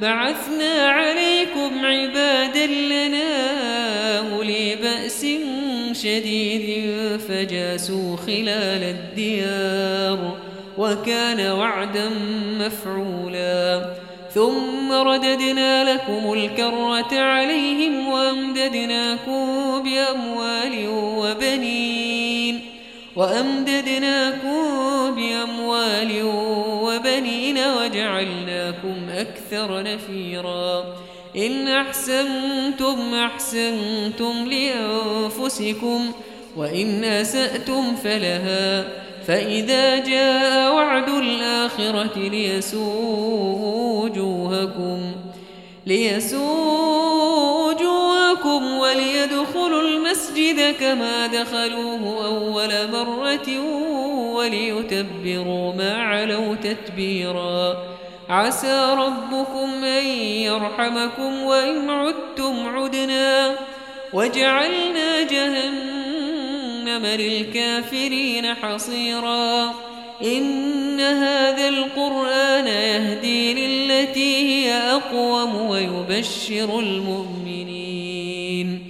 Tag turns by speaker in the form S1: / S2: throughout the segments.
S1: بعثنا عليكم عبادا لنا أولي بأس شديد فجاسوا خلال الديار وكان وعدا مفعولا. ثم رددنا لكم الكرة عليهم وأمددناكم بأموال وبنين. وأمددناكم بأموال وبنين وجعلناكم أكثر نفيرا. إن أحسنتم أحسنتم لأنفسكم وإن أسأتم فلها. فإذا جاء وعد الآخرة ليسوء وجوهكم ليسوء وجوهكم وليدخلوا المسجد كما دخلوه أول مرة وليتبروا ما علوا تتبيرا. عسى ربكم أن يرحمكم وإن عدتم عدنا. وجعلنا جهنم للكافرين حصيرا. إن هذا القرآن يهدي للتي هي أقوم ويبشر المؤمنين.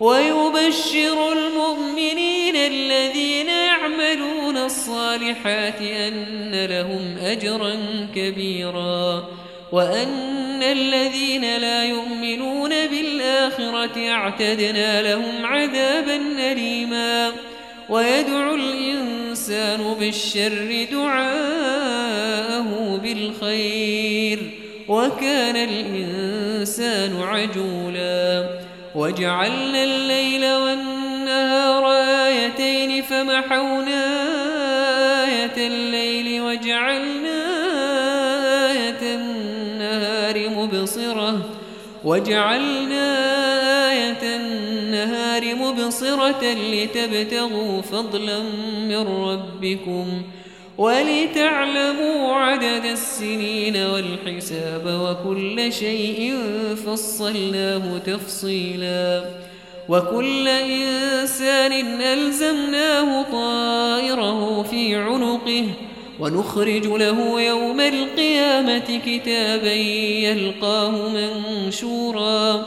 S1: ويبشر المؤمنين الذين يعملون الصالحات أن لهم أجرا كبيرا وأن الذين لا يؤمنون بالآخرة اعتدنا لهم عذابا أليما. ويدعو الإنسان بالشر دعاءه بالخير وكان الإنسان عجولا. وجعلنا الليل والنهار آيتين فمحونا آية الليل وجعلنا آية النهار مبصرة. وجعلنا آية النهار مبصرة لتبتغوا فضلا من ربكم. ولتعلموا عدد السنين والحساب وكل شيء فصلناه تفصيلا. وكل إنسان ألزمناه طائره في عنقه. ونخرج له يوم القيامة كتابا يلقاه منشورا.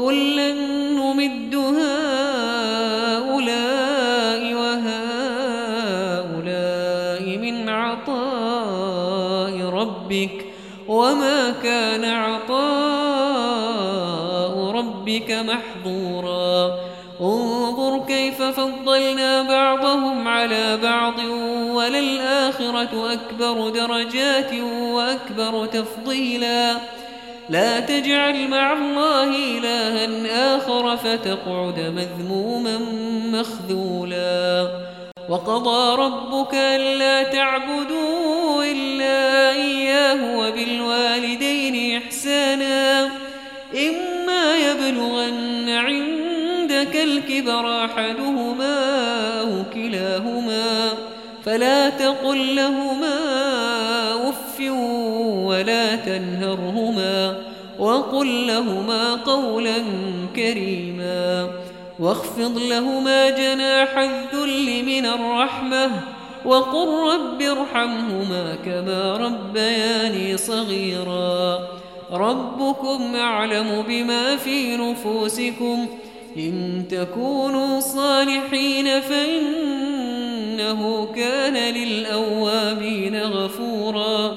S1: كلا نمد هؤلاء وهؤلاء من عطاء ربك وما كان عطاء ربك محظورا. انظر كيف فضلنا بعضهم على بعض وللآخرة أكبر درجات وأكبر تفضيلا. لا تجعل مع الله إلها آخر فتقعد مذموما مخذولا. وقضى ربك ألا تعبدوا إلا إياه وبالوالدين إحسانا. إما يبلغن عندك الكبر أحدهما أو كلاهما فلا تقل لهما أف ولا تنهرهما وقل لهما قولا كريما واخفض لهما جناح الذل من الرحمة وقل رب ارحمهما كما ربياني صغيرا ربكم أعلم بما في نفوسكم إن تكونوا صالحين فإنه كان للأوابين غفورا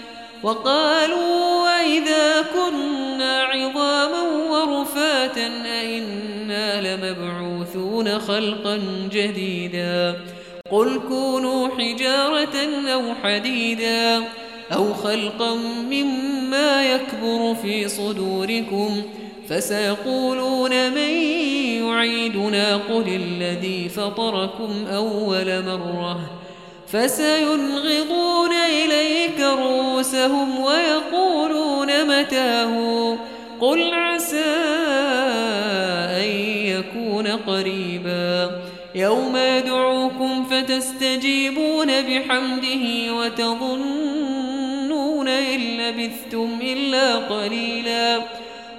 S1: وقالوا وإذا كنا عظاما ورفاتا أئنا لمبعوثون خلقا جديدا. قل كونوا حجارة أو حديدا أو خلقا مما يكبر في صدوركم فسيقولون من يعيدنا؟ قل الذي فطركم أول مرة. فسينغضون إليك رؤوسهم ويقولون متاه. قل عسى أن يكون قريبا. يوم يدعوكم فتستجيبون بحمده وتظنون إن لبثتم إلا قليلا.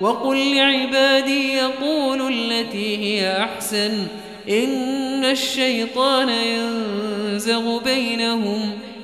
S1: وقل لعبادي يقولوا التي هي أحسن. إن الشيطان ينزغ بينهم.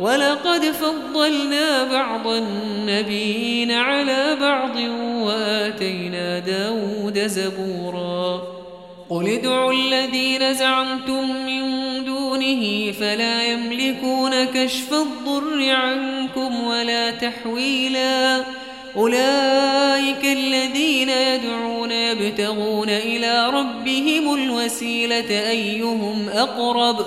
S1: ولقد فضلنا بعض النبيين على بعض وآتينا داود زبورا. قل ادعوا الذين زعمتم من دونه فلا يملكون كشف الضر عنكم ولا تحويلا. أولئك الذين يدعون يبتغون إلى ربهم الوسيلة أيهم أقرب؟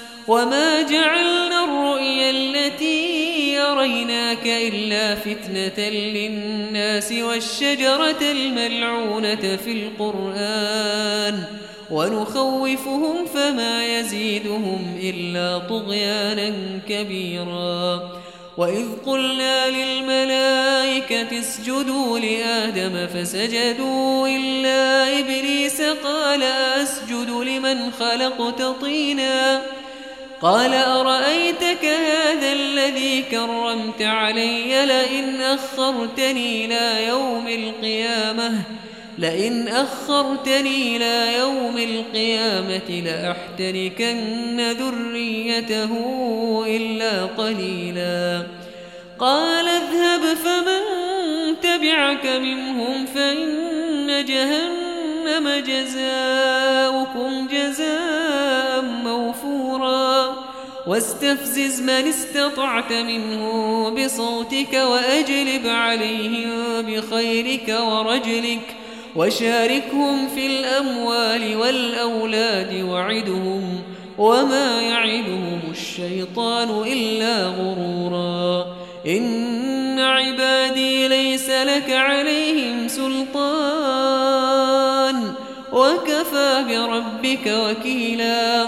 S1: وما جعلنا الرؤيا التي يريناك إلا فتنة للناس والشجرة الملعونة في القرآن ونخوفهم فما يزيدهم إلا طغيانا كبيرا وإذ قلنا للملائكة اسجدوا لآدم فسجدوا إلا إبليس قال أسجد لمن خلقت طيناً قال أرأيتك هذا الذي كرمت علي لئن أخرتني إلى يوم القيامة؟ لئن أخرتني إلى يوم القيامة لأحتركن ذريته إلا قليلا. قال اذهب فمن تبعك منهم فإن جهنم جزاؤكم جزاء موفورا واستفزز من استطعت منه بصوتك وأجلب عليهم بخيرك ورجلك وشاركهم في الأموال والأولاد وعدهم وما يعدهم الشيطان إلا غرورا. إن عبادي ليس لك عليهم سلطان وكفى بربك وكيلا.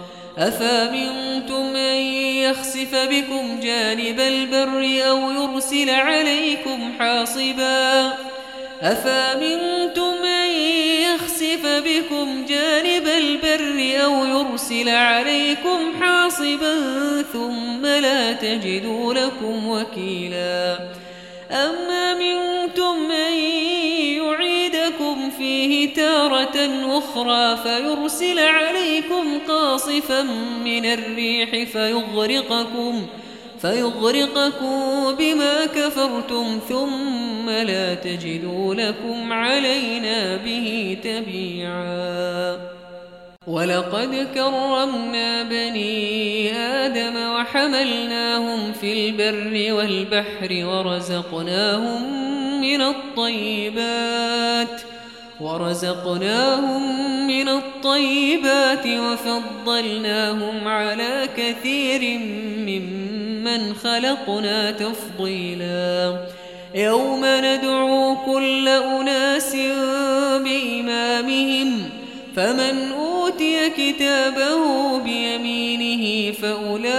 S1: أفامنتم أن يخسف بكم جانب البر أو يرسل عليكم حاصباً؟ أفامنتم أن يخسف بكم جانب البر أو يرسل عليكم حاصبا ثم لا تجدوا لكم وكيلا؟ أم أمنتم أن يعيدكم فيه تارة أخرى فيرسل عليكم قاصفا من الريح فيغرقكم ۖ فيغرقكم بما كفرتم ثم لا تجدوا لكم علينا به تبيعا. ولقد كرمنا بني آدم وحملناهم في البر والبحر ورزقناهم من الطيبات. ورزقناهم من الطيبات وفضلناهم على كثير ممن خلقنا تفضيلا. يوم ندعو كل أناس بإمامهم فمن أوتي كتابه بيمينه فأولئك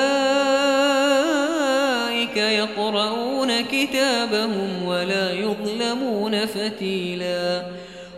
S1: يقرؤون كتابهم ولا يظلمون فتيلا.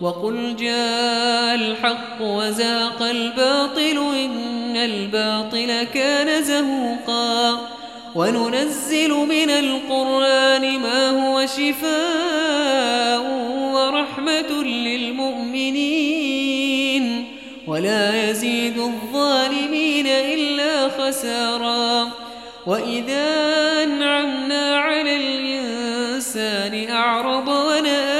S1: وقل جاء الحق وزاق الباطل إن الباطل كان زهوقا وننزل من القرآن ما هو شفاء ورحمة للمؤمنين ولا يزيد الظالمين إلا خسارا وإذا أنعمنا على الإنسان أعرض ونأى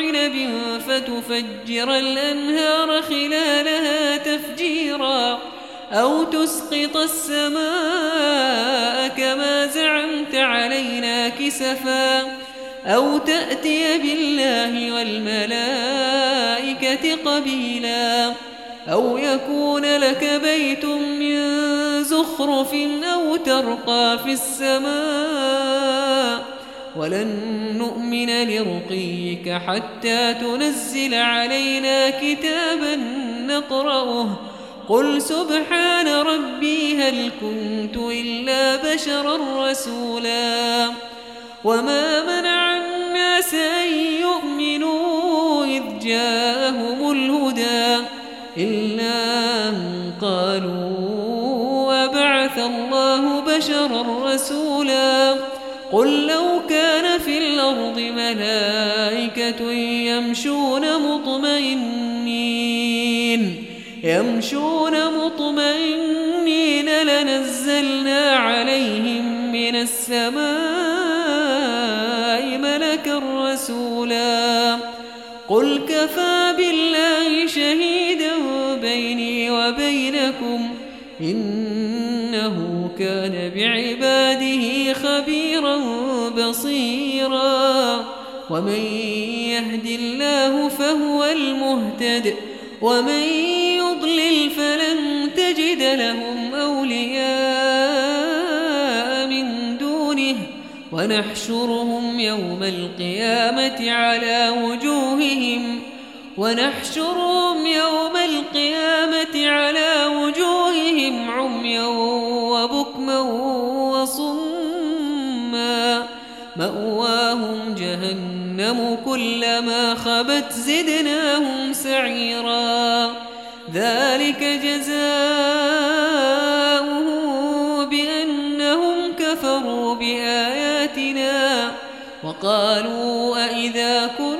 S1: وعنب فتفجر الأنهار خلالها تفجيرا أو تسقط السماء كما زعمت علينا كسفا أو تأتي بالله والملائكة قبيلا أو يكون لك بيت من زخرف أو ترقى في السماء ولن نؤمن لرقيك حتى تنزل علينا كتابا نقرأه. قل سبحان ربي هل كنت إلا بشرا رسولا. وما منع الناس أن يؤمنوا إذ جاءهم الهدى. إلا أن قالوا وبعث الله بشرا رسولا. قل لو ملائكة يمشون مطمئنين. يمشون مطمئنين. لنزلنا عليهم من السماء ملكا رسولا. قل كفى بالله شهيدا بيني وبينكم. إنه كان بعباده خبيرا ومن يهد الله فهو المهتد ومن يضلل فلن تجد لهم أولياء من دونه ونحشرهم يوم القيامة على وجوههم ونحشرهم يوم القيامة على وجوههم عميا وبكما وصما مأواهم جهنم كلما خبت زدناهم سعيرا. ذلك جزاؤه بأنهم كفروا بآياتنا. وقالوا أئذا كنا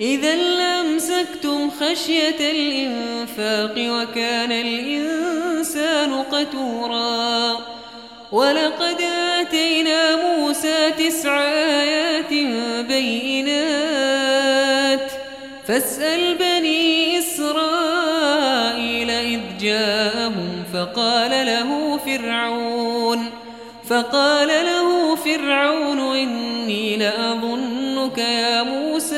S1: إذا لأمسكتم خشية الإنفاق وكان الإنسان قتورا. ولقد آتينا موسى تسع آيات بينات. فاسأل بني إسرائيل إذ جاءهم فقال له فرعون فقال له فرعون إني لأظنك يا موسى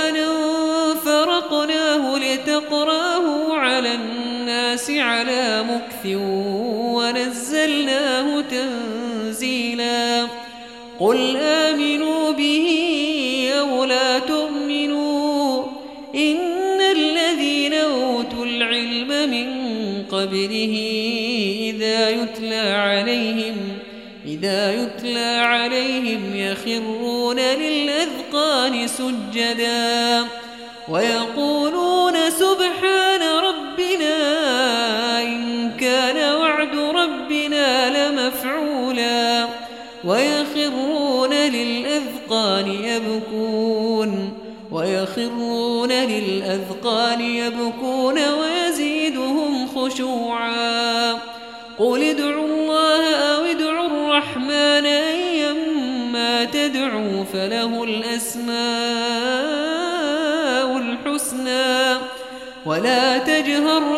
S1: مكث ونزلناه تنزيلا قل آمنوا به أو لا تؤمنوا إن الذين أوتوا العلم من قبله إذا يتلى عليهم إذا يتلى عليهم يخرون للأذقان سجدا ويقولون ويخرون للأذقان يبكون ويخرون للأذقان يبكون ويزيدهم خشوعا قل ادعوا الله أو ادعوا الرحمن أيما تدعوا فله الأسماء الحسنى ولا تجهر